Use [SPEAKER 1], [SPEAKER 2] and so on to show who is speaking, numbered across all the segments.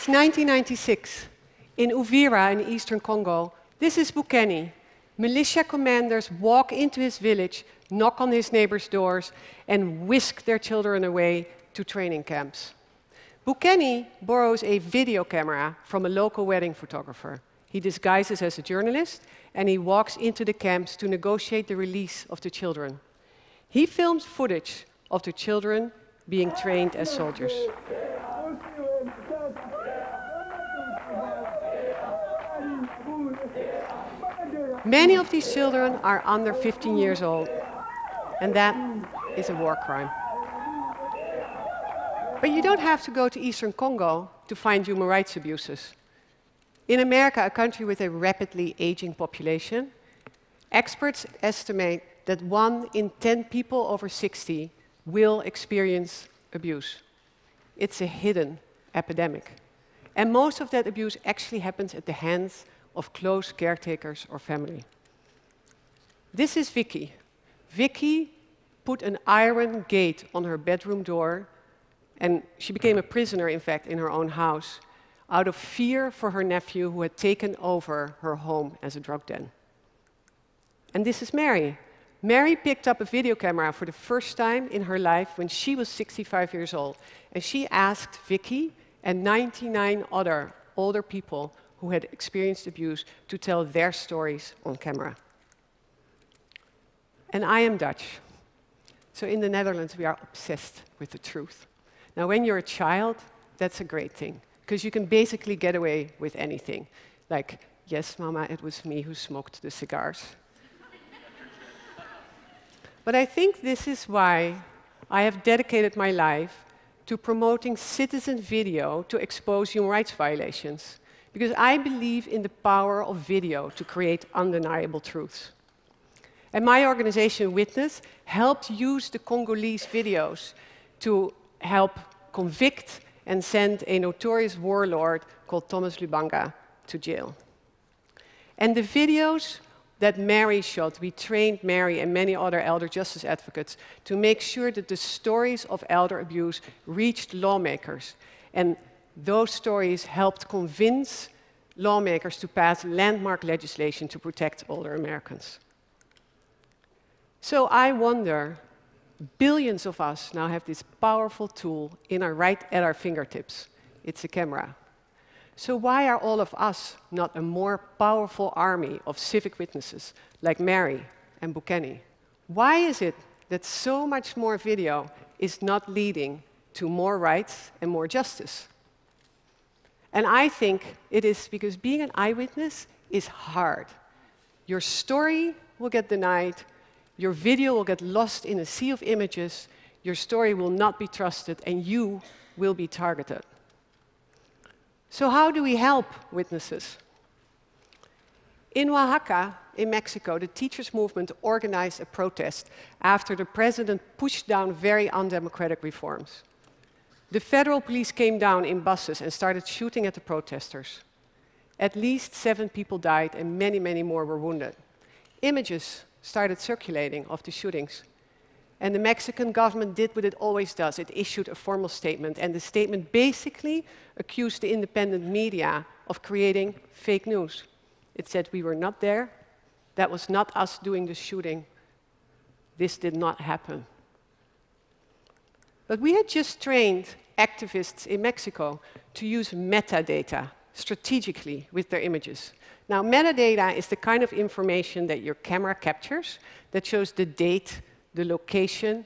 [SPEAKER 1] It's 1996. In Uvira in eastern Congo, this is Bukeni. Militia commanders walk into his village, knock on his neighbors' doors, and whisk their children away to training camps. Bukeni borrows a video camera from a local wedding photographer. He disguises as a journalist and he walks into the camps to negotiate the release of the children. He films footage of the children being trained as soldiers. Many of these children are under 15 years old, and that is a war crime. But you don't have to go to eastern Congo to find human rights abuses. In America, a country with a rapidly aging population, experts estimate that one in 10 people over 60 will experience abuse. It's a hidden epidemic. And most of that abuse actually happens at the hands of close caretakers or family. This is Vicky. Vicky put an iron gate on her bedroom door, and she became a prisoner, in fact, in her own house, out of fear for her nephew who had taken over her home as a drug den. And this is Mary. Mary picked up a video camera for the first time in her life when she was 65 years old, and she asked Vicky and 99 other older people who had experienced abuse to tell their stories on camera. And I am Dutch. So in the Netherlands, we are obsessed with the truth. Now, when you're a child, that's a great thing, because you can basically get away with anything. Like, yes, mama, it was me who smoked the cigars. but I think this is why I have dedicated my life to promoting citizen video to expose human rights violations because I believe in the power of video to create undeniable truths. And my organization, Witness, helped use the Congolese videos to help convict and send a notorious warlord called Thomas Lubanga to jail. And the videos that Mary shot, we trained Mary and many other elder justice advocates to make sure that the stories of elder abuse reached lawmakers. And those stories helped convince lawmakers to pass landmark legislation to protect older Americans. So I wonder, billions of us now have this powerful tool in our right at our fingertips. It's a camera. So why are all of us not a more powerful army of civic witnesses like Mary and Bukeni? Why is it that so much more video is not leading to more rights and more justice? And I think it is because being an eyewitness is hard. Your story will get denied, your video will get lost in a sea of images, your story will not be trusted, and you will be targeted. So, how do we help witnesses? In Oaxaca, in Mexico, the teachers' movement organized a protest after the president pushed down very undemocratic reforms. The federal police came down in buses and started shooting at the protesters. At least seven people died and many, many more were wounded. Images started circulating of the shootings. And the Mexican government did what it always does. It issued a formal statement, and the statement basically accused the independent media of creating fake news. It said we were not there, that was not us doing the shooting, this did not happen. But we had just trained activists in Mexico to use metadata strategically with their images. Now, metadata is the kind of information that your camera captures that shows the date, the location,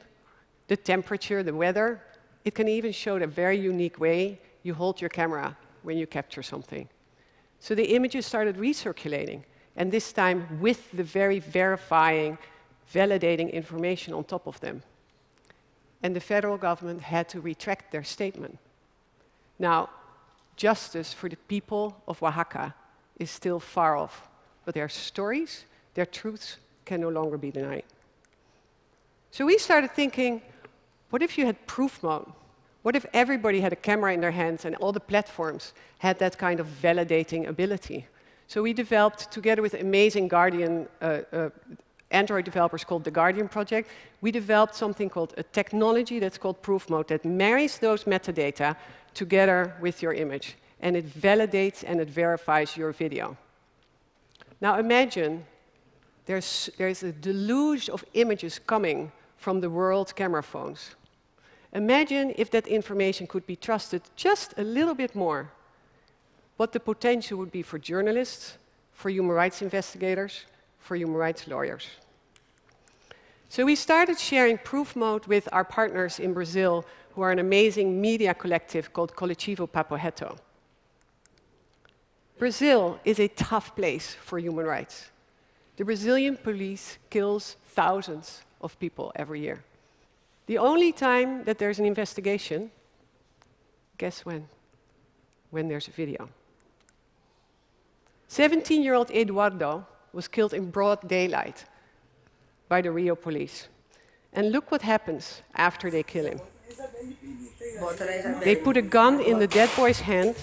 [SPEAKER 1] the temperature, the weather. It can even show the very unique way you hold your camera when you capture something. So the images started recirculating, and this time with the very verifying, validating information on top of them and the federal government had to retract their statement. Now, justice for the people of Oaxaca is still far off, but their stories, their truths can no longer be denied. So we started thinking, what if you had proof mode? What if everybody had a camera in their hands and all the platforms had that kind of validating ability? So we developed, together with amazing Guardian uh, uh, Android developers called the Guardian project, we developed something called a technology that's called proof mode that marries those metadata together with your image. and it validates and it verifies your video. Now imagine there's, there's a deluge of images coming from the world's camera phones. Imagine if that information could be trusted just a little bit more. What the potential would be for journalists, for human rights investigators, for human rights lawyers. So we started sharing proof mode with our partners in Brazil, who are an amazing media collective called Coletivo Papo Reto. Brazil is a tough place for human rights. The Brazilian police kills thousands of people every year. The only time that there's an investigation, guess when? When there's a video. 17 year old Eduardo was killed in broad daylight by the Rio police. And look what happens after they kill him. They put a gun in the dead boy's hand,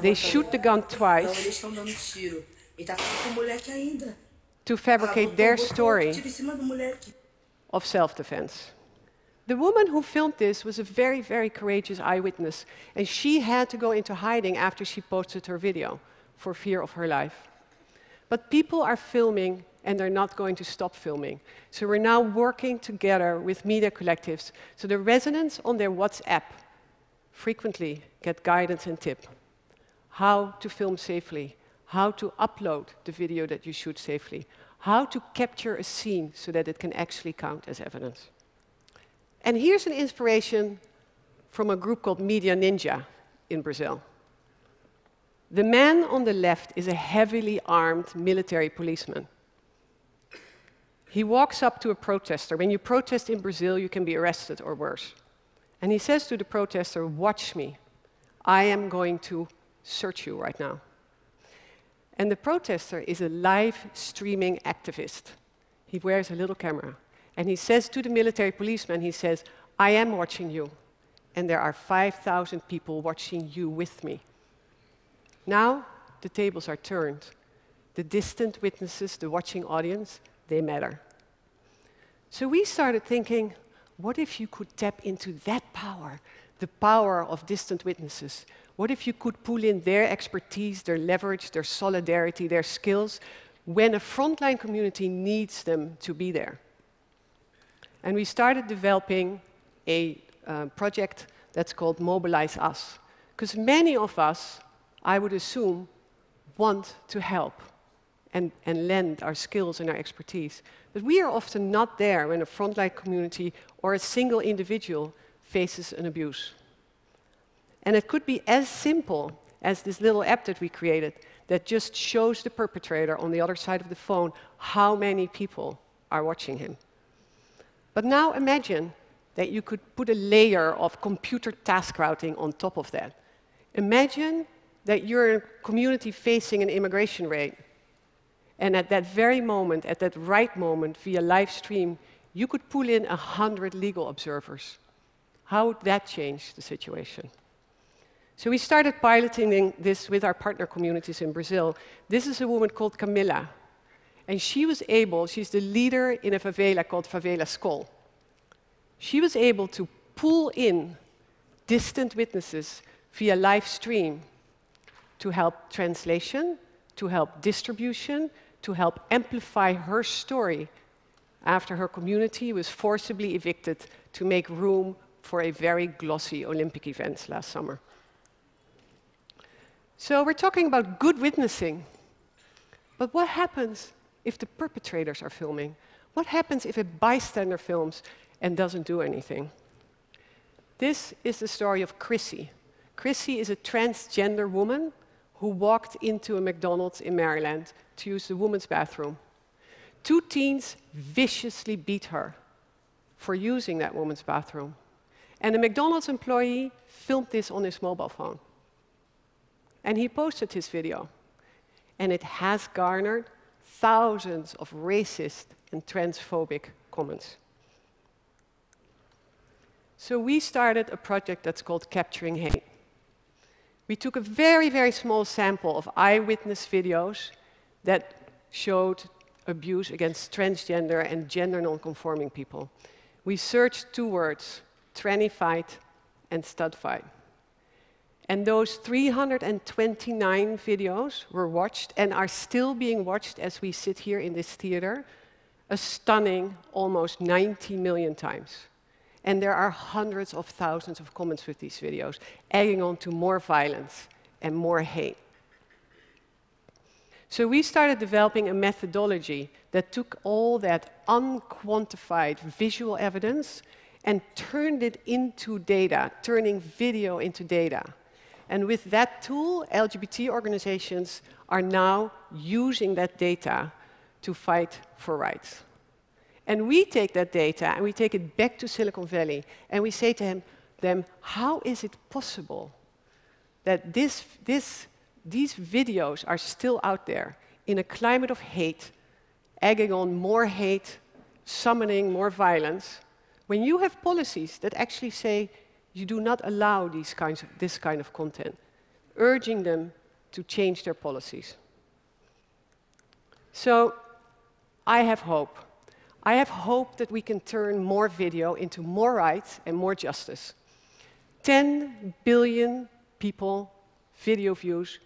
[SPEAKER 1] they shoot the gun twice to fabricate their story of self defense. The woman who filmed this was a very, very courageous eyewitness, and she had to go into hiding after she posted her video for fear of her life. But people are filming and they're not going to stop filming. So we're now working together with media collectives so the residents on their WhatsApp frequently get guidance and tip. How to film safely, how to upload the video that you shoot safely, how to capture a scene so that it can actually count as evidence. And here's an inspiration from a group called Media Ninja in Brazil. The man on the left is a heavily armed military policeman. He walks up to a protester. When you protest in Brazil, you can be arrested or worse. And he says to the protester, Watch me. I am going to search you right now. And the protester is a live streaming activist. He wears a little camera. And he says to the military policeman, he says, I am watching you. And there are 5,000 people watching you with me. Now the tables are turned. The distant witnesses, the watching audience, they matter. So we started thinking, what if you could tap into that power, the power of distant witnesses? What if you could pull in their expertise, their leverage, their solidarity, their skills, when a frontline community needs them to be there? And we started developing a uh, project that's called Mobilize Us. Because many of us, I would assume, want to help and, and lend our skills and our expertise. But we are often not there when a frontline community or a single individual faces an abuse. And it could be as simple as this little app that we created that just shows the perpetrator on the other side of the phone how many people are watching him. But now imagine that you could put a layer of computer task routing on top of that. Imagine that you're a community facing an immigration raid and at that very moment, at that right moment, via live stream, you could pull in 100 legal observers. How would that change the situation? So we started piloting this with our partner communities in Brazil. This is a woman called Camilla. And she was able, she's the leader in a favela called Favela Skol. She was able to pull in distant witnesses via live stream to help translation, to help distribution, to help amplify her story after her community was forcibly evicted to make room for a very glossy Olympic event last summer. So we're talking about good witnessing. But what happens if the perpetrators are filming? What happens if a bystander films and doesn't do anything? This is the story of Chrissy. Chrissy is a transgender woman who walked into a McDonald's in Maryland to use the women's bathroom. Two teens viciously beat her for using that woman's bathroom. And a McDonald's employee filmed this on his mobile phone. And he posted his video. And it has garnered thousands of racist and transphobic comments. So we started a project that's called Capturing Hate. We took a very, very small sample of eyewitness videos that showed abuse against transgender and gender non-conforming people. We searched two words, tranny fight and stud fight. And those 329 videos were watched and are still being watched as we sit here in this theater, a stunning almost 90 million times. And there are hundreds of thousands of comments with these videos, adding on to more violence and more hate. So we started developing a methodology that took all that unquantified visual evidence and turned it into data, turning video into data. And with that tool, LGBT organizations are now using that data to fight for rights. And we take that data and we take it back to Silicon Valley and we say to him, them, how is it possible that this, this these videos are still out there in a climate of hate, egging on more hate, summoning more violence, when you have policies that actually say you do not allow these kinds of, this kind of content, urging them to change their policies. So I have hope. I have hope that we can turn more video into more rights and more justice. 10 billion people video views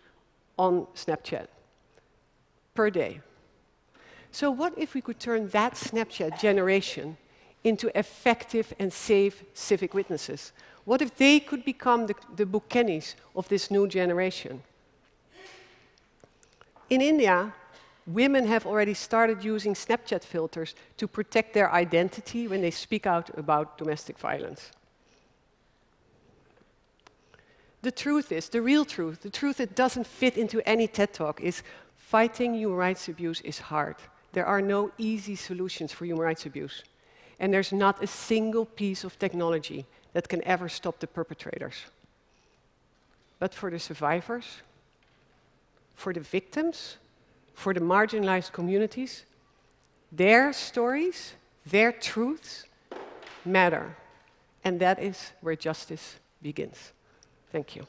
[SPEAKER 1] on Snapchat per day. So what if we could turn that Snapchat generation into effective and safe civic witnesses? What if they could become the, the of this new generation? In India, women have already started using Snapchat filters to protect their identity when they speak out about domestic violence. The truth is, the real truth, the truth that doesn't fit into any TED talk is fighting human rights abuse is hard. There are no easy solutions for human rights abuse. And there's not a single piece of technology that can ever stop the perpetrators. But for the survivors, for the victims, for the marginalized communities, their stories, their truths matter. And that is where justice begins. Thank you.